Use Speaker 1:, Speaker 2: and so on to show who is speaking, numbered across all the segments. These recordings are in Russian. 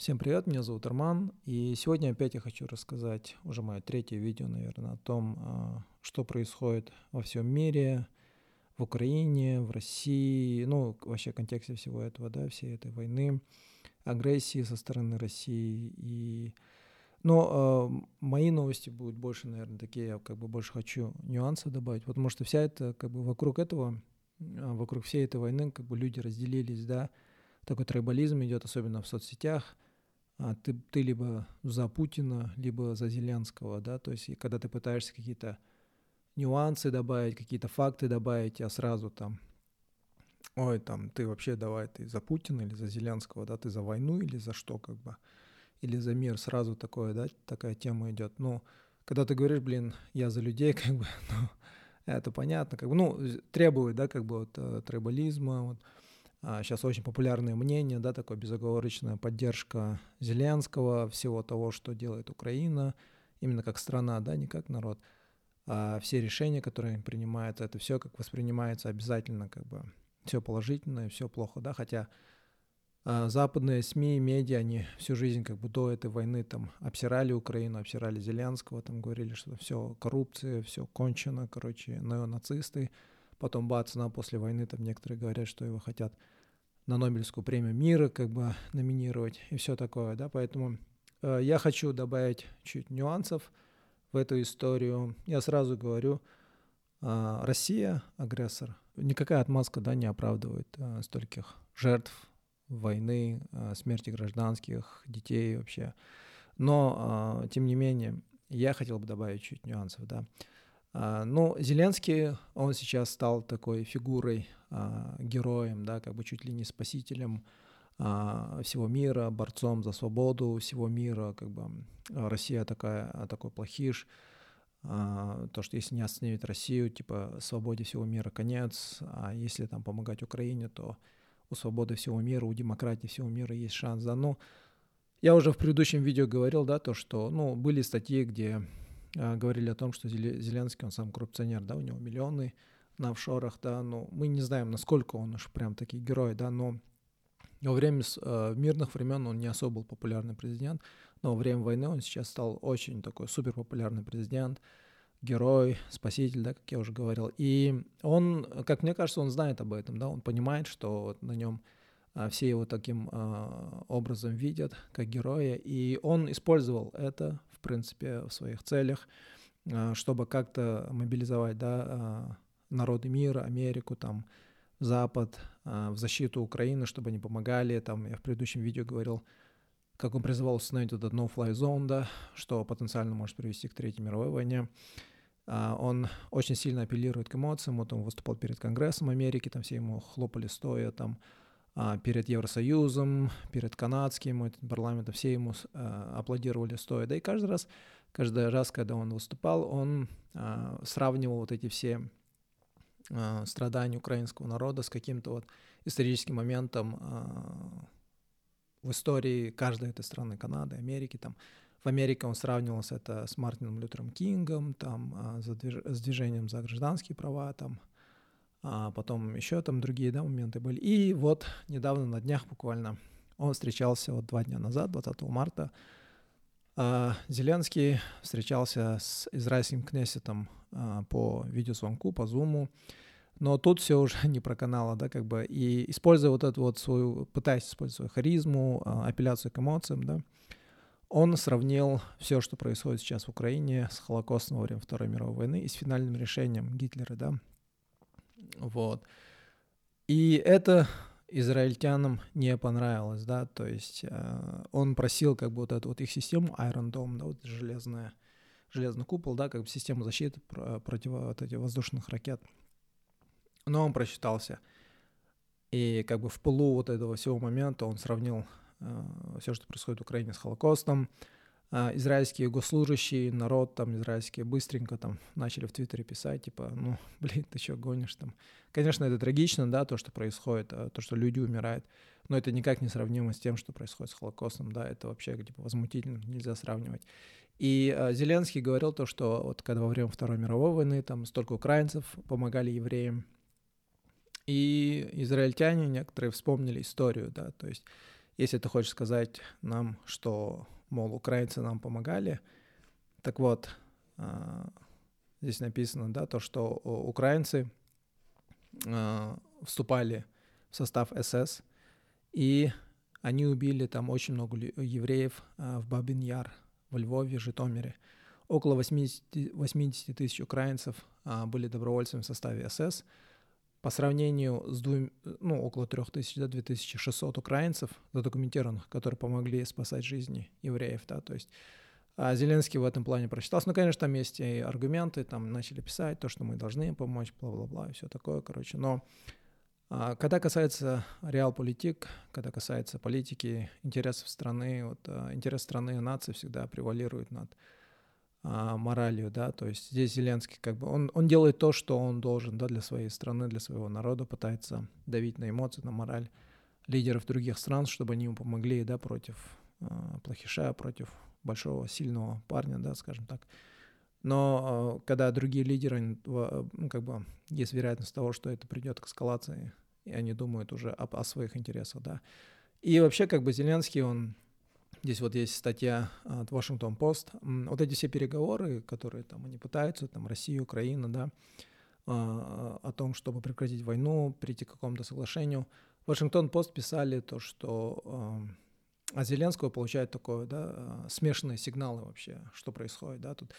Speaker 1: Всем привет, меня зовут Арман, и сегодня опять я хочу рассказать, уже мое третье видео, наверное, о том, а, что происходит во всем мире, в Украине, в России, ну, вообще в контексте всего этого, да, всей этой войны, агрессии со стороны России. И, но э, мои новости будут больше, наверное, такие, я как бы больше хочу нюансы добавить, потому что вся это, как бы вокруг этого, вокруг всей этой войны, как бы люди разделились, да, такой трибализм идет, особенно в соцсетях – а, ты, ты либо за Путина, либо за Зеленского, да, то есть когда ты пытаешься какие-то нюансы добавить, какие-то факты добавить, а сразу там, ой, там, ты вообще давай, ты за Путина или за Зеленского, да, ты за войну или за что, как бы, или за мир, сразу такое, да, такая тема идет. Ну, когда ты говоришь, блин, я за людей, как бы, ну, это понятно, как бы, ну, требует, да, как бы вот э, трибализма, вот, Сейчас а, очень популярное мнение, да, такое безоговорочная поддержка Зеленского, всего того, что делает Украина, именно как страна, да, не как народ. А все решения, которые принимают, это все как воспринимается обязательно, как бы все положительно и все плохо, да, хотя а, западные СМИ, медиа, они всю жизнь как бы до этой войны там обсирали Украину, обсирали Зеленского, там говорили, что все коррупция, все кончено, короче, неонацисты. Потом бац, на после войны там некоторые говорят, что его хотят на Нобелевскую премию мира как бы номинировать и все такое, да, поэтому э, я хочу добавить чуть нюансов в эту историю. Я сразу говорю, э, Россия агрессор, никакая отмазка, да, не оправдывает э, стольких жертв войны, э, смерти гражданских, детей вообще. Но, э, тем не менее, я хотел бы добавить чуть нюансов, да. А, ну, Зеленский, он сейчас стал такой фигурой, а, героем, да, как бы чуть ли не спасителем а, всего мира, борцом за свободу всего мира, как бы Россия такая, такой плохиш, то, что если не остановить Россию, типа свободе всего мира конец, а если там помогать Украине, то у свободы всего мира, у демократии всего мира есть шанс, да, ну, я уже в предыдущем видео говорил, да, то, что, ну, были статьи, где а, говорили о том, что Зеленский, он сам коррупционер, да, у него миллионы на офшорах, да, но мы не знаем, насколько он уж прям такой герой, да, но во время э, мирных времен он не особо был популярный президент, но во время войны он сейчас стал очень такой супер популярный президент, герой, спаситель, да, как я уже говорил. И он, как мне кажется, он знает об этом, да, он понимает, что на нем а, все его таким а, образом видят, как героя, и он использовал это, в принципе, в своих целях, а, чтобы как-то мобилизовать, да, народы мира, Америку, там, Запад в защиту Украины, чтобы они помогали. Там я в предыдущем видео говорил, как он призывал установить этот no-fly zone, да, что потенциально может привести к Третьей мировой войне. Он очень сильно апеллирует к эмоциям, вот он выступал перед Конгрессом Америки, там все ему хлопали стоя, там а, перед Евросоюзом, перед канадским парламентом, все ему а, аплодировали стоя. Да и каждый раз, каждый раз, когда он выступал, он а, сравнивал вот эти все страдания украинского народа с каким-то вот историческим моментом в истории каждой этой страны, Канады, Америки, там, в Америке он сравнивался это с Мартином Лютером Кингом, там, с движением за гражданские права, там, а потом еще там другие да, моменты были. И вот недавно на днях буквально он встречался вот два дня назад, 20 марта, а Зеленский встречался с израильским кнессетом а, по видеозвонку, по зуму, но тут все уже не про канала, да, как бы, и используя вот эту вот свою, пытаясь использовать свою харизму, а, апелляцию к эмоциям, да, он сравнил все, что происходит сейчас в Украине с Холокостом во время Второй мировой войны и с финальным решением Гитлера, да, вот. И это израильтянам не понравилось, да, то есть э, он просил как бы вот эту вот их систему Iron Dome, да, вот железная, железный купол, да, как бы систему защиты против вот этих воздушных ракет. Но он просчитался. И как бы в полу вот этого всего момента он сравнил э, все, что происходит в Украине с Холокостом, израильские госслужащие, народ там израильские быстренько там начали в Твиттере писать, типа, ну, блин, ты что гонишь там? Конечно, это трагично, да, то, что происходит, а, то, что люди умирают, но это никак не сравнимо с тем, что происходит с Холокостом, да, это вообще типа возмутительно, нельзя сравнивать. И э, Зеленский говорил то, что вот когда во время Второй мировой войны там столько украинцев помогали евреям, и израильтяне некоторые вспомнили историю, да, то есть если ты хочешь сказать нам, что, мол, украинцы нам помогали, так вот, а, здесь написано, да, то, что украинцы а, вступали в состав СС, и они убили там очень много евреев а, в Бабин-Яр, в Львове, Житомире. Около 80, 80 тысяч украинцев были добровольцами в составе СС – по сравнению с двум, ну, около 3000 до 2600 украинцев задокументированных, которые помогли спасать жизни евреев, да, то есть а Зеленский в этом плане прочитался. Ну, конечно, там есть и аргументы, там начали писать то, что мы должны помочь, бла-бла-бла, и все такое, короче. Но а, когда касается реал-политик, когда касается политики, интересов страны, вот а, интерес страны и нации всегда превалирует над а, моралью, да, то есть здесь Зеленский как бы, он, он делает то, что он должен, да, для своей страны, для своего народа, пытается давить на эмоции, на мораль лидеров других стран, чтобы они ему помогли, да, против э, плохиша, против большого, сильного парня, да, скажем так. Но э, когда другие лидеры, э, ну, как бы, есть вероятность того, что это придет к эскалации, и они думают уже о, о своих интересах, да. И вообще, как бы, Зеленский, он Здесь вот есть статья от Washington Post. Вот эти все переговоры, которые там они пытаются, там Россия, Украина, да, а, о том, чтобы прекратить войну, прийти к какому-то соглашению. Вашингтон Пост писали то, что а, от Зеленского получают такое, да, а, смешанные сигналы вообще, что происходит, да, тут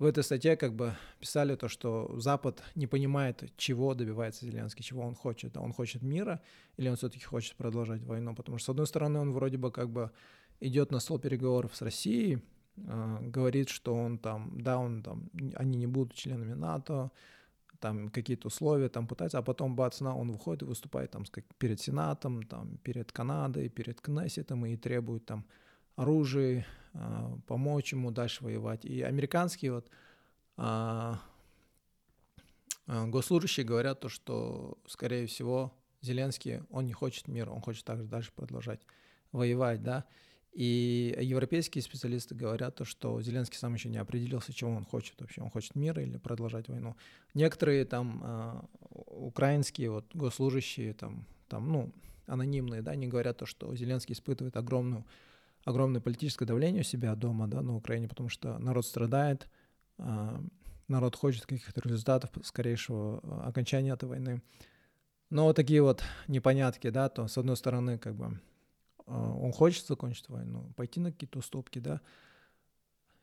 Speaker 1: в этой статье как бы писали то, что Запад не понимает, чего добивается Зеленский, чего он хочет. Он хочет мира или он все-таки хочет продолжать войну, потому что, с одной стороны, он вроде бы как бы идет на стол переговоров с Россией, э, говорит, что он там, да, он там, они не будут членами НАТО, там какие-то условия там пытается, а потом бац, на, он выходит и выступает там перед Сенатом, там перед Канадой, перед Кнессетом и требует там оружие, э, помочь ему дальше воевать. И американские вот э, госслужащие говорят то, что, скорее всего, Зеленский, он не хочет мира, он хочет также дальше продолжать воевать, да. И европейские специалисты говорят то, что Зеленский сам еще не определился, чего он хочет вообще. Он хочет мира или продолжать войну. Некоторые там э, украинские вот госслужащие там, там, ну, анонимные, да, они говорят то, что Зеленский испытывает огромную, огромное политическое давление у себя дома, да, на Украине, потому что народ страдает, э, народ хочет каких-то результатов скорейшего окончания этой войны. Но вот такие вот непонятки, да, то с одной стороны, как бы а, он хочет закончить войну, пойти на какие-то уступки, да,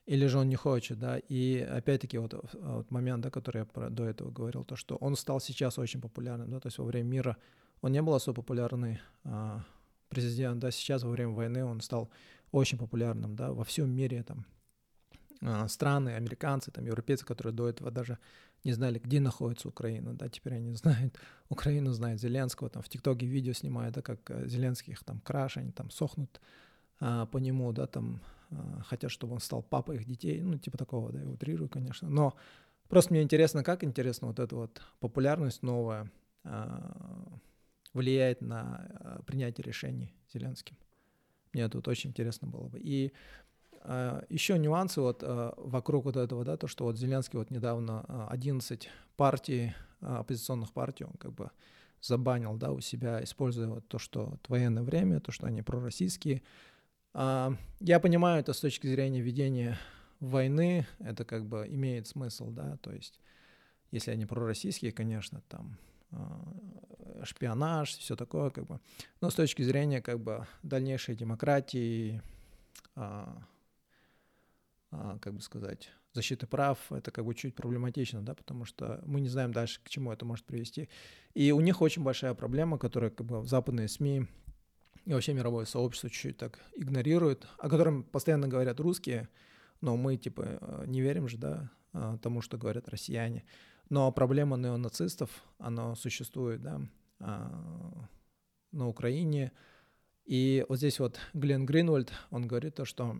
Speaker 1: или же он не хочет, да, и опять-таки вот, а, вот момент, да, который я про, до этого говорил, то, что он стал сейчас очень популярным, да, то есть во время мира он не был особо популярный а, президент, да, сейчас во время войны он стал очень популярным, да, во всем мире там а, страны, американцы, там европейцы, которые до этого даже не знали, где находится Украина, да, теперь они знают, Украину знают Зеленского, там в ТикТоке видео снимают, да, как э, Зеленский их там краш, они там сохнут а, по нему, да, там а, хотят, чтобы он стал папой их детей, ну, типа такого, да, я утрирую, конечно, но просто мне интересно, как интересно вот эта вот популярность новая а, влияет на а, принятие решений Зеленским. Мне тут очень интересно было бы. И Еще нюансы вот а, вокруг вот этого, да, то, что вот Зеленский вот недавно 11 а, партий, оппозиционных партий, он как бы забанил, да, у себя, используя вот то, что вот военное время, то, что они пророссийские. Я понимаю это с точки зрения ведения войны, это как бы имеет смысл, да, то есть если они пророссийские, конечно, там шпионаж, все такое, как бы. Но с точки зрения как бы дальнейшей демократии, а, как бы сказать, защиты прав, это как бы чуть проблематично, да, потому что мы не знаем дальше, к чему это может привести. И у них очень большая проблема, которая как бы западные СМИ и вообще мировое сообщество чуть-чуть так игнорирует, о котором постоянно говорят русские, но мы типа э, не верим же, да, а, тому, что говорят россияне. Но проблема неонацистов, она существует, да, а, на Украине. И вот здесь вот Глен Гринвальд, он говорит то, что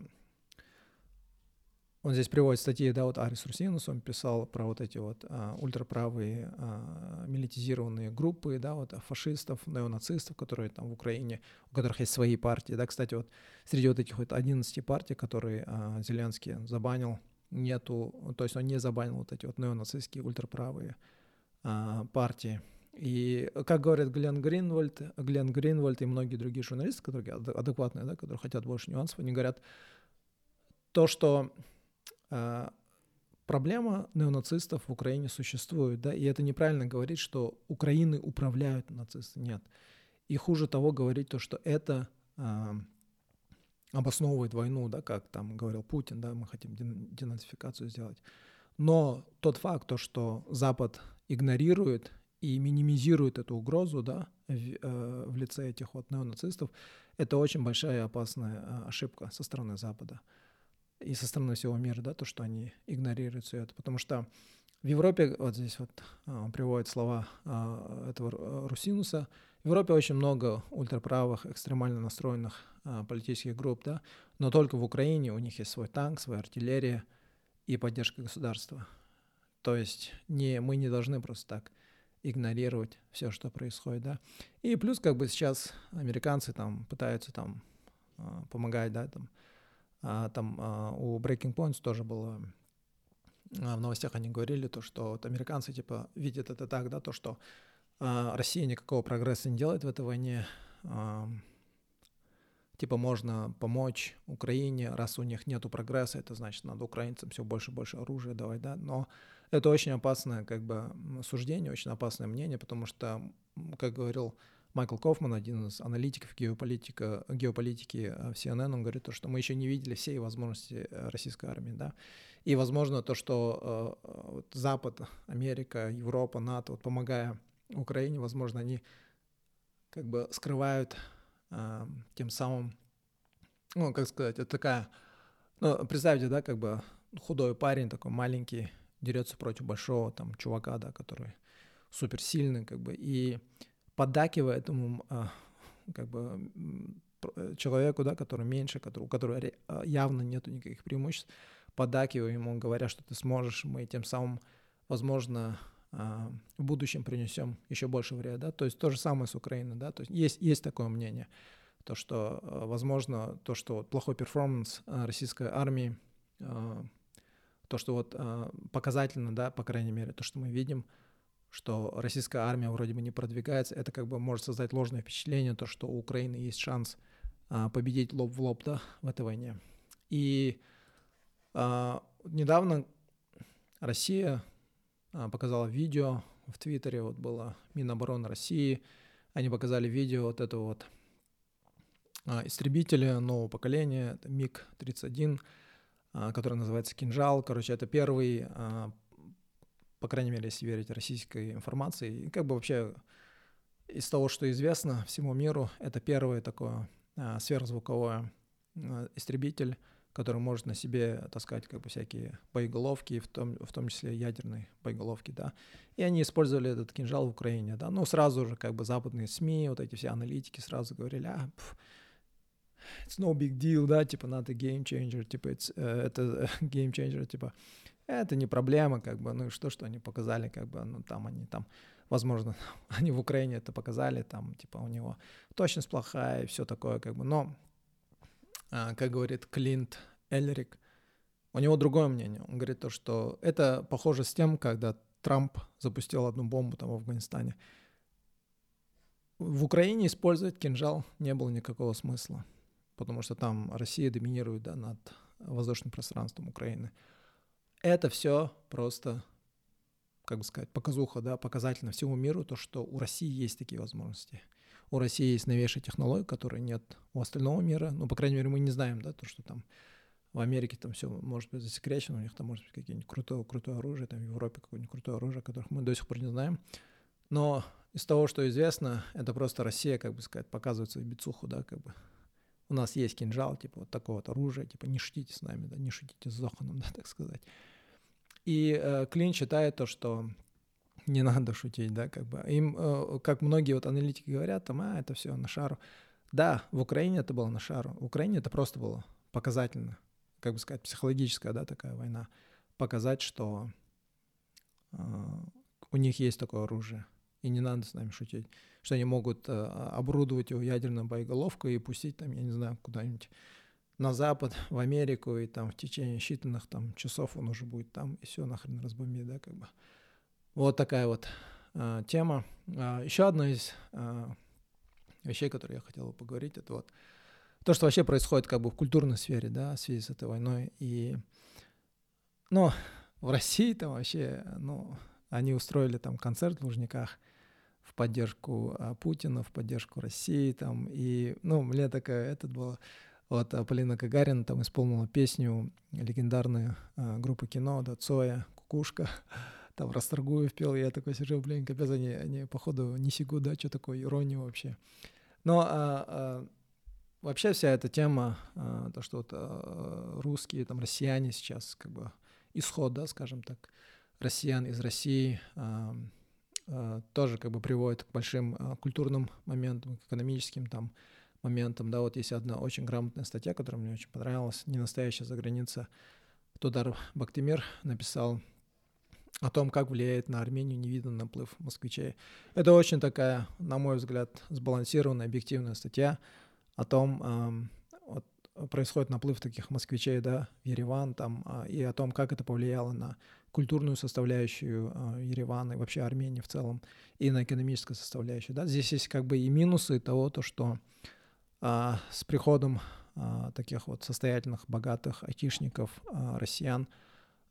Speaker 1: он здесь приводит статьи, да, вот Арис Русинус, он писал про вот эти вот а, ультраправые а, милитизированные группы, да, вот фашистов, неонацистов, которые там в Украине, у которых есть свои партии, да, кстати, вот среди вот этих вот 11 партий, которые а, Зеленский забанил, нету, то есть он не забанил вот эти вот неонацистские ультраправые а, партии. И как говорят Глен Гринвальд, Глен Гринвальд и многие другие журналисты, которые адекватные, да, которые хотят больше нюансов, они говорят, то, что проблема неонацистов в Украине существует, да, и это неправильно говорить, что Украины управляют нацисты, нет. И хуже того говорить то, что это э, обосновывает войну, да, как там говорил Путин, да, мы хотим денацификацию сделать. Но тот факт, то, что Запад игнорирует и минимизирует эту угрозу, да, в, э, в лице этих вот неонацистов, это очень большая и опасная ошибка со стороны Запада и со стороны всего мира, да, то, что они игнорируют все это. Потому что в Европе, вот здесь вот а, приводят слова а, этого Русинуса, в Европе очень много ультраправых, экстремально настроенных а, политических групп, да, но только в Украине у них есть свой танк, своя артиллерия и поддержка государства. То есть не, мы не должны просто так игнорировать все, что происходит, да. И плюс как бы сейчас американцы там пытаются там помогать, да, там, там а, у Breaking Points тоже было в новостях они говорили то, что вот американцы типа видят это так, да, то, что Россия никакого прогресса не делает в этой войне, типа можно помочь Украине, раз у них нету прогресса, это значит надо украинцам все больше и больше оружия давать, да, но это очень опасное как бы суждение, очень опасное мнение, потому что, как говорил Майкл Кофман, один из аналитиков геополитика, геополитики в CNN, он говорит то, что мы еще не видели всей возможности э, российской армии, да, и возможно то, что э, вот Запад, Америка, Европа, НАТО, вот помогая Украине, возможно, они как бы скрывают э, тем самым, ну, как сказать, это такая, ну, представьте, да, как бы худой парень такой маленький, дерется против большого там чувака, да, который суперсильный, как бы, и поддакивая этому а, как бы человеку, да, который меньше, который, у которого а, явно нету никаких преимуществ, поддакивая ему, говоря, что ты сможешь, мы тем самым, возможно, а, в будущем принесем еще больше вреда, да, то есть то же самое с Украиной, да, то есть есть, есть такое мнение, то, что, возможно, то, что плохой перформанс российской армии то, что вот показательно, да, по крайней мере, то, что мы видим, что российская армия вроде бы не продвигается, это как бы может создать ложное впечатление, то, что у Украины есть шанс э, победить лоб в лоб, да, в этой войне. И э, недавно Россия э, показала видео в Твиттере, вот было Минобороны России, они показали видео вот этого вот э, истребителя нового поколения, МиГ-31, а, который называется «Кинжал». Короче, это первый, а, по крайней мере, если верить российской информации, и как бы вообще из того, что известно всему миру, это первый такой а, сверхзвуковой истребитель, который может на себе таскать как бы всякие боеголовки, в том, в том числе ядерные боеголовки, да. И они использовали этот кинжал в Украине, да. Ну, сразу же как бы западные СМИ, вот эти все аналитики сразу говорили, а, пф, it's no big deal, да, типа, надо game changer, типа, it's, uh, это game changer, типа, это не проблема, как бы, ну и что, что они показали, как бы, ну там они там, возможно, они в Украине это показали, там, типа, у него точность плохая и все такое, как бы, но, uh, как говорит Клинт Эллерик, у него другое мнение, он говорит то, что это похоже с тем, когда Трамп запустил одну бомбу там в Афганистане. В Украине использовать кинжал не было никакого смысла потому что там Россия доминирует да, над воздушным пространством Украины. Это все просто, как бы сказать, показуха, да, показательно всему миру, то, что у России есть такие возможности. У России есть новейшие технологии, которые нет у остального мира. Ну, по крайней мере, мы не знаем, да, то, что там в Америке там все может быть засекречено, у них там может быть какие-нибудь крутое, крутое оружие, там в Европе какое-нибудь крутое оружие, которых мы до сих пор не знаем. Но из того, что известно, это просто Россия, как бы сказать, показывает свою бицуху, да, как бы у нас есть кинжал, типа вот такое вот оружие, типа не шутите с нами, да, не шутите с Зоханом, да, так сказать. И э, Клин считает то, что не надо шутить, да, как бы. Им, э, как многие вот аналитики говорят, там, а, это все на шару. Да, в Украине это было на шару. В Украине это просто было показательно, как бы сказать, психологическая, да, такая война. Показать, что э, у них есть такое оружие, и не надо с нами шутить что они могут э, оборудовать его ядерной боеголовкой и пустить там, я не знаю, куда-нибудь на Запад, в Америку, и там в течение считанных там часов он уже будет там, и все нахрен разбомбит, да, как бы. Вот такая вот э, тема. Э, еще одна из э, вещей, которые я хотел бы поговорить, это вот то, что вообще происходит как бы в культурной сфере, да, в связи с этой войной. И, ну, в России там вообще, ну, они устроили там концерт в Лужниках в поддержку а, Путина, в поддержку России там. И, ну, мне такая, этот было... Вот а Полина Гагарина там исполнила песню легендарную а, группы кино, да, Цоя, Кукушка. Там Расторгуев пел, я такой сижу, блин, капец, они, они походу не сигу, да, что такое ирония вообще. Но а, а, вообще вся эта тема, а, то, что вот а, русские, там, россияне сейчас, как бы, исход, да, скажем так, россиян из России, а, а, тоже как бы приводит к большим а, культурным моментам, к экономическим там моментам, да, вот есть одна очень грамотная статья, которая мне очень понравилась, «Не настоящая заграница», Тодар Бактимир написал о том, как влияет на Армению невиданный наплыв москвичей. Это очень такая, на мой взгляд, сбалансированная, объективная статья о том, вот, происходит наплыв таких москвичей, да, в Ереван, там, а, и о том, как это повлияло на культурную составляющую а, Еревана и вообще Армении в целом, и на экономическую составляющую, да. Здесь есть как бы и минусы того, то, что с приходом а, таких вот состоятельных, богатых айтишников, а, россиян,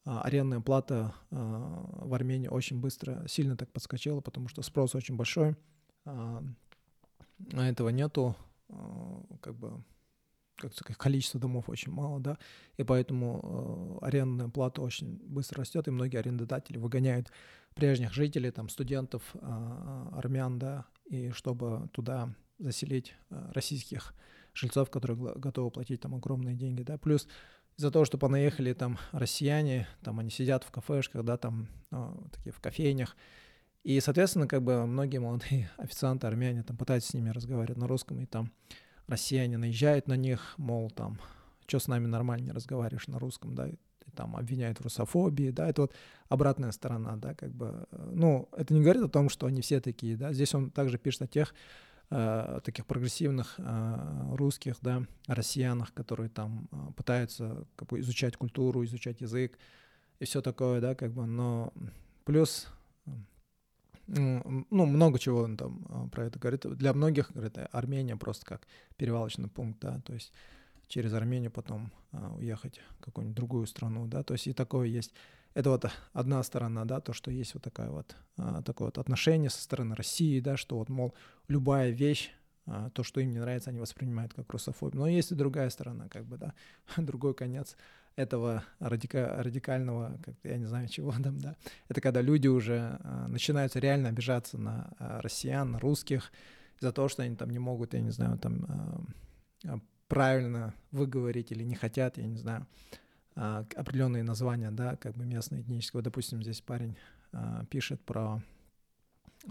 Speaker 1: а, арендная плата а, в Армении очень быстро, сильно так подскочила, потому что спрос очень большой, а, а этого нету, а, как бы как сказать, количество домов очень мало, да, и поэтому э, арендная плата очень быстро растет, и многие арендодатели выгоняют прежних жителей, там, студентов, э, армян, да, и чтобы туда заселить э, российских жильцов, которые готовы платить там огромные деньги, да, плюс из-за того, что понаехали там россияне, там они сидят в кафешках, да, там э, такие в кофейнях, и, соответственно, как бы многие молодые официанты, армяне там пытаются с ними разговаривать на русском, и там россияне наезжают на них, мол, там, что с нами нормально не разговариваешь на русском, да, и там обвиняют в русофобии, да, это вот обратная сторона, да, как бы, э, ну, это не говорит о том, что они все такие, да, здесь он также пишет о тех, таких прогрессивных э, русских, да, россиянах, которые там э, пытаются как бы изучать культуру, изучать язык и все такое, да, как бы, но плюс ну, много чего он там про это говорит. Для многих, говорит, Армения просто как перевалочный пункт, да, то есть через Армению потом а, уехать в какую-нибудь другую страну, да, то есть и такое есть. Это вот одна сторона, да, то, что есть вот такая вот, а, такое вот отношение со стороны России, да, что вот, мол, любая вещь, а, то, что им не нравится, они воспринимают как русофобию. Но есть и другая сторона, как бы, да, другой конец этого радика, радикального, как я не знаю чего там, да, это когда люди уже а, начинают реально обижаться на россиян, на русских из-за того, что они там не могут, я не знаю, там правильно выговорить или не хотят, я не знаю, а, определенные названия, да, как бы местные этнического. Допустим, здесь парень а, пишет про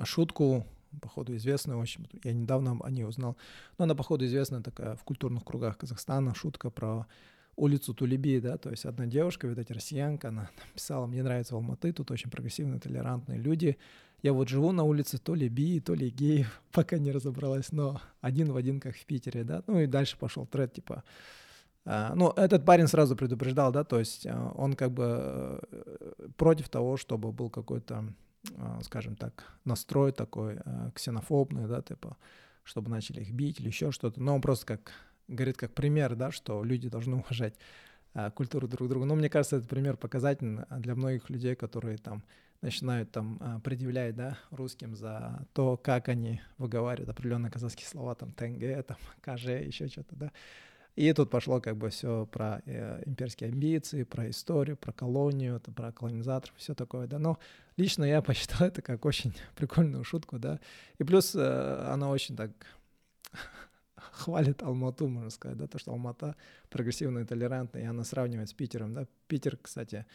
Speaker 1: шутку, походу известная очень, я недавно о ней узнал, но она походу известная такая в культурных кругах Казахстана, шутка про улицу Тулеби, да, то есть одна девушка, видать, россиянка, она писала, мне нравится Алматы, тут очень прогрессивные, толерантные люди, я вот живу на улице то ли би, то ли геев, пока не разобралась, но один в один, как в Питере, да, ну и дальше пошел тред, типа, ну, этот парень сразу предупреждал, да, то есть uh, он как бы uh, против того, чтобы был какой-то, скажем так, настрой такой ксенофобный, да, типа, чтобы начали их бить или еще что-то, но он просто как говорит как пример, да, что люди должны уважать а, культуру друг друга. Но мне кажется, этот пример показательный для многих людей, которые там начинают там а, предъявлять, да, русским за то, как они выговаривают определенные казахские слова, там, ТНГ, там, КЖ, еще что-то, да. И тут пошло как бы все про э, имперские амбиции, про историю, про колонию, про колонизаторов, все такое, да. Но лично я посчитал это как очень прикольную шутку, да. И плюс э, она очень так хвалит Алмату, можно сказать, да, то, что Алмата прогрессивная и толерантная, и она сравнивает с Питером, да. Питер, кстати,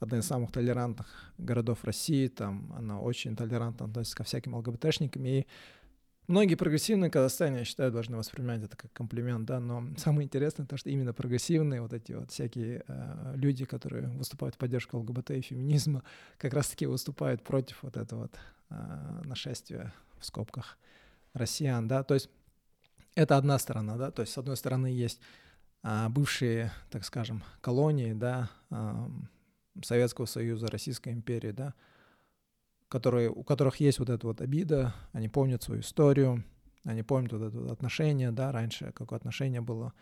Speaker 1: один из самых толерантных городов России, там она очень толерантно относится ко всяким ЛГБТшникам, и многие прогрессивные Казахстане, я считаю, должны воспринимать это как комплимент, да, но самое интересное то, что именно прогрессивные вот эти вот всякие э, люди, которые выступают в поддержку ЛГБТ и феминизма, как раз-таки выступают против вот этого вот э, нашествия в скобках россиян, да, то есть это одна сторона, да, то есть с одной стороны есть а, бывшие, так скажем, колонии, да, а, Советского Союза, Российской империи, да, которые, у которых есть вот эта вот обида, они помнят свою историю, они помнят вот это вот отношение, да, раньше какое отношение было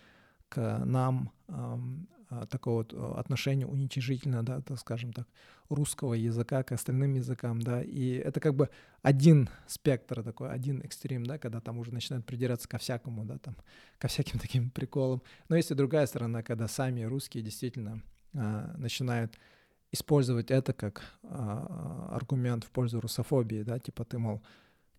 Speaker 1: к нам, эм, такое вот отношение уничижительное, да, так скажем так, русского языка к остальным языкам, да, и это как бы один спектр такой, один экстрим, да, когда там уже начинают придираться ко всякому, да, там, ко всяким таким приколам. Но есть и другая сторона, когда сами русские действительно э, начинают использовать это как э, аргумент в пользу русофобии, да, типа ты, мол,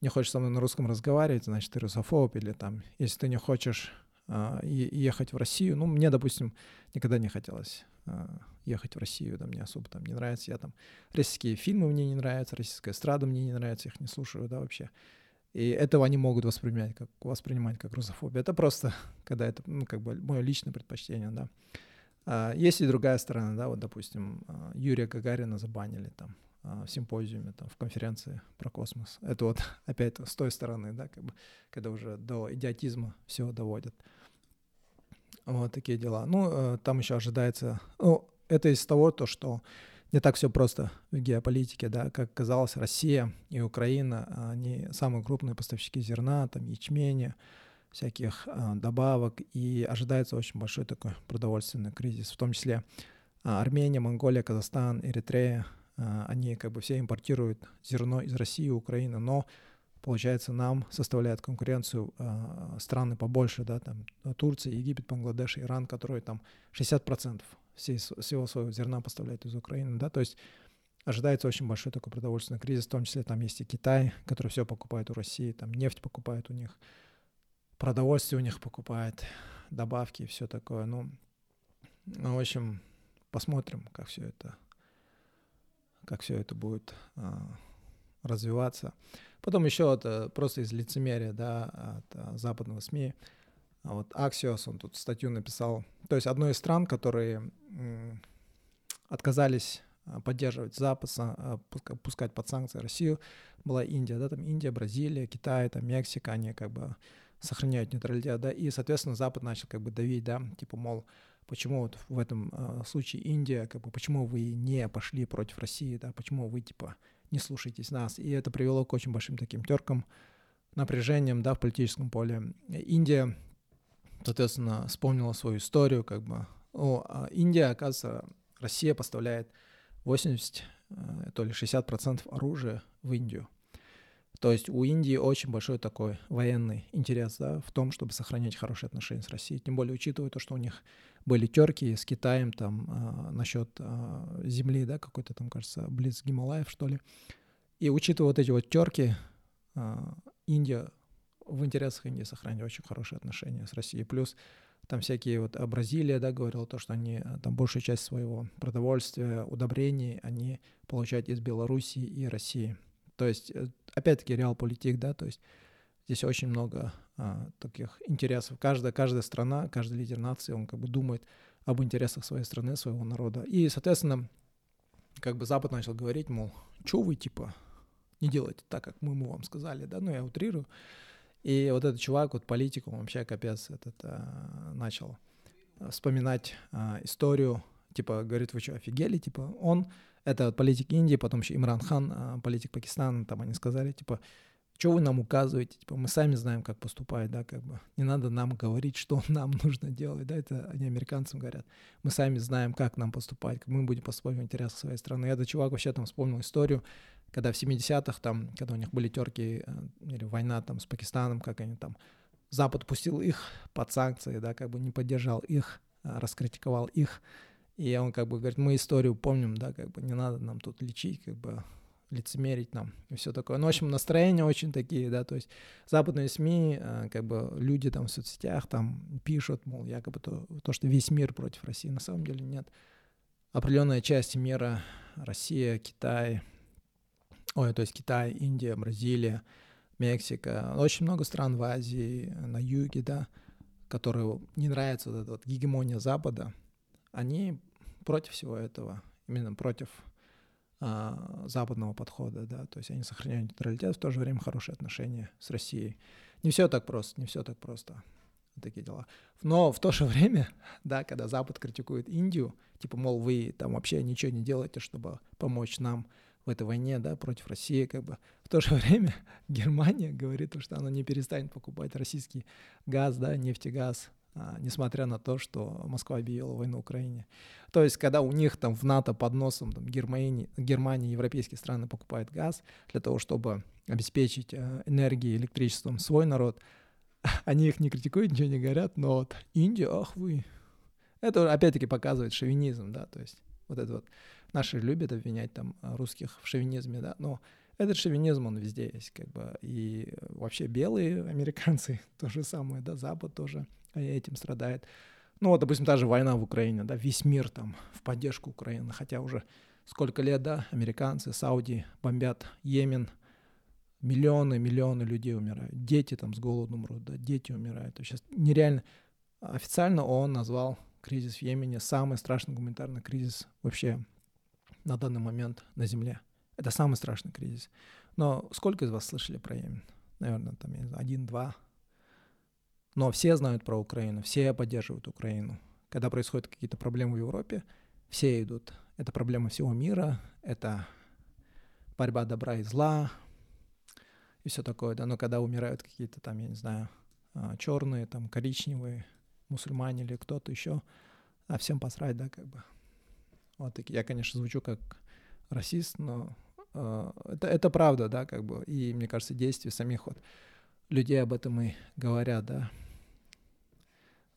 Speaker 1: не хочешь со мной на русском разговаривать, значит, ты русофоб, или там, если ты не хочешь э, ехать в Россию, ну, мне, допустим, никогда не хотелось э, ехать в Россию, да, мне особо там не нравится, я там, российские фильмы мне не нравятся, российская эстрада мне не нравится, их не слушаю, да, вообще. И этого они могут воспринимать как, воспринимать как русофобию. Это просто, когда это, ну, как бы мое личное предпочтение, да. А, есть и другая сторона, да, вот, допустим, а, Юрия Гагарина забанили там а, в симпозиуме, там, в конференции про космос. Это вот опять с той стороны, да, как бы, когда уже до идиотизма все доводят. Вот такие дела. Ну, там еще ожидается... Ну, это из того, то, что не так все просто в геополитике, да, как казалось, Россия и Украина, они самые крупные поставщики зерна, там, ячменя, всяких а, добавок, и ожидается очень большой такой продовольственный кризис, в том числе а, Армения, Монголия, Казахстан, Эритрея, а, они как бы все импортируют зерно из России Украины, но получается нам составляют конкуренцию страны побольше, да, там Турция, Египет, Бангладеш, Иран, которые там 60% всей, всего своего зерна поставляют из Украины, да, то есть ожидается очень большой такой продовольственный кризис, в том числе там есть и Китай, который все покупает у России, там нефть покупает у них, продовольствие у них покупает, добавки и все такое. Ну, ну, в общем, посмотрим, как все это, как все это будет а, развиваться. Потом еще это просто из лицемерия, да, от а, западного СМИ. А вот Axios, он тут статью написал. То есть одной из стран, которые м, отказались а, поддерживать Запад, а, пускать под санкции Россию, была Индия, да, там Индия, Бразилия, Китай, там Мексика, они как бы сохраняют нейтралитет, да, и, соответственно, Запад начал как бы давить, да, типа, мол, почему вот в этом э, случае Индия, как бы, почему вы не пошли против России, да, почему вы, типа, не слушаетесь нас, и это привело к очень большим таким теркам, напряжением, да, в политическом поле. Индия, соответственно, вспомнила свою историю, как бы, о, а Индия, оказывается, Россия поставляет 80, э, то ли 60 процентов оружия в Индию. То есть у Индии очень большой такой военный интерес да, в том, чтобы сохранять хорошие отношения с Россией. Тем более учитывая то, что у них были терки с Китаем там э, насчет э, земли, да, какой-то там, кажется, близ Гималаев, что ли. И учитывая вот эти вот терки, э, Индия в интересах Индии сохраняет очень хорошие отношения с Россией. Плюс там всякие вот Бразилия, да, говорила то, что они там большую часть своего продовольствия, удобрений они получают из Белоруссии и России. То есть, э, опять-таки, реал-политик, да, то есть здесь очень много а, таких интересов. Каждая, каждая страна, каждый лидер нации, он как бы думает об интересах своей страны, своего народа. И, соответственно, как бы Запад начал говорить, мол, что вы, типа, не делаете так, как мы, мы вам сказали, да, ну, я утрирую. И вот этот чувак, вот политик, он вообще капец этот а, начал вспоминать а, историю, типа, говорит, вы что, офигели, типа, он это политик Индии, потом еще Имран Хан, а, политик Пакистана, там они сказали, типа, что вы нам указываете, типа, мы сами знаем, как поступать, да, как бы, не надо нам говорить, что нам нужно делать, да, это они американцам говорят, мы сами знаем, как нам поступать, как мы будем поступать в интересах своей страны. И этот чувак вообще там вспомнил историю, когда в 70-х, там, когда у них были терки э, или война там с Пакистаном, как они там, Запад пустил их под санкции, да, как бы не поддержал их, а, раскритиковал их, и он как бы говорит, мы историю помним, да, как бы не надо нам тут лечить, как бы лицемерить нам и все такое. Ну, в общем, настроения очень такие, да, то есть западные СМИ, э, как бы люди там в соцсетях там пишут, мол, якобы то, то, что весь мир против России, на самом деле нет. Определенная часть мира, Россия, Китай, ой, то есть Китай, Индия, Бразилия, Мексика, очень много стран в Азии, на юге, да, которые не нравится вот эта вот гегемония Запада, они против всего этого, именно против а, западного подхода, да, то есть они сохраняют нейтралитет, в то же время хорошие отношения с Россией. Не все так просто, не все так просто, такие дела. Но в то же время, да, когда Запад критикует Индию, типа, мол, вы там вообще ничего не делаете, чтобы помочь нам в этой войне, да, против России, как бы. В то же время Германия говорит, что она не перестанет покупать российский газ, да, нефтегаз, несмотря на то, что Москва объявила войну Украине. То есть, когда у них там в НАТО под носом там, Германия, Германия, европейские страны покупают газ для того, чтобы обеспечить э, энергией, электричеством свой народ, они их не критикуют, ничего не говорят, но вот Индия, ах вы. Это опять-таки показывает шовинизм, да, то есть вот это вот наши любят обвинять там русских в шовинизме, да, но этот шовинизм, он везде есть, как бы, и вообще белые американцы то же самое, да, Запад тоже этим страдает. Ну вот, допустим, та же война в Украине, да, весь мир там в поддержку Украины, хотя уже сколько лет, да, американцы, Сауди бомбят Йемен, миллионы, миллионы людей умирают, дети там с голоду умрут, да, дети умирают. Сейчас нереально. Официально ООН назвал кризис в Йемене самый страшный гуманитарный кризис вообще на данный момент на Земле. Это самый страшный кризис. Но сколько из вас слышали про Йемен? Наверное, там, один-два но все знают про Украину, все поддерживают Украину. Когда происходят какие-то проблемы в Европе, все идут. Это проблема всего мира, это борьба добра и зла и все такое, да. Но когда умирают какие-то там, я не знаю, а, черные, там, коричневые, мусульмане или кто-то еще, а всем посрать, да, как бы. Вот такие. Я, конечно, звучу как расист, но э, это, это правда, да, как бы. И, мне кажется, действия самих вот людей об этом и говорят, да.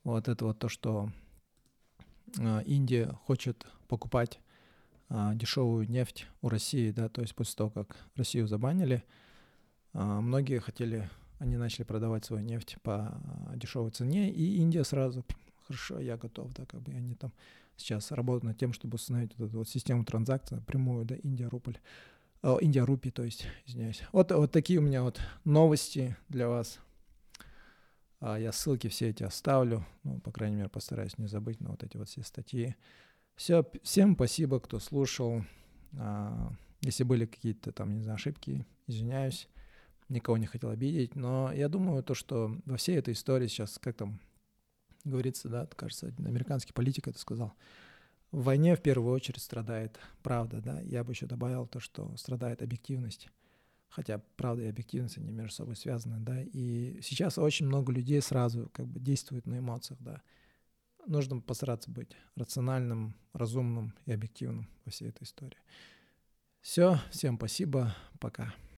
Speaker 1: Вот это вот то, что а, Индия хочет покупать а, дешевую нефть у России, да, то есть после того, как Россию забанили, а, многие хотели, они начали продавать свою нефть по дешевой цене, и Индия сразу, хорошо, я готов, да, как бы они там сейчас работают над тем, чтобы установить вот эту вот систему транзакций напрямую, да, Индия рубль, Индия рупий, то есть, извиняюсь. Вот, вот такие у меня вот новости для вас. А, я ссылки все эти оставлю, ну, по крайней мере, постараюсь не забыть на вот эти вот все статьи. Все, всем спасибо, кто слушал. А, если были какие-то там, не знаю, ошибки, извиняюсь, никого не хотел обидеть, но я думаю, то, что во всей этой истории сейчас, как там говорится, да, кажется, американский политик это сказал, в войне в первую очередь страдает правда, да, я бы еще добавил то, что страдает объективность хотя правда и объективность, они между собой связаны, да, и сейчас очень много людей сразу как бы действуют на эмоциях, да. Нужно постараться быть рациональным, разумным и объективным во всей этой истории. Все, всем спасибо, пока.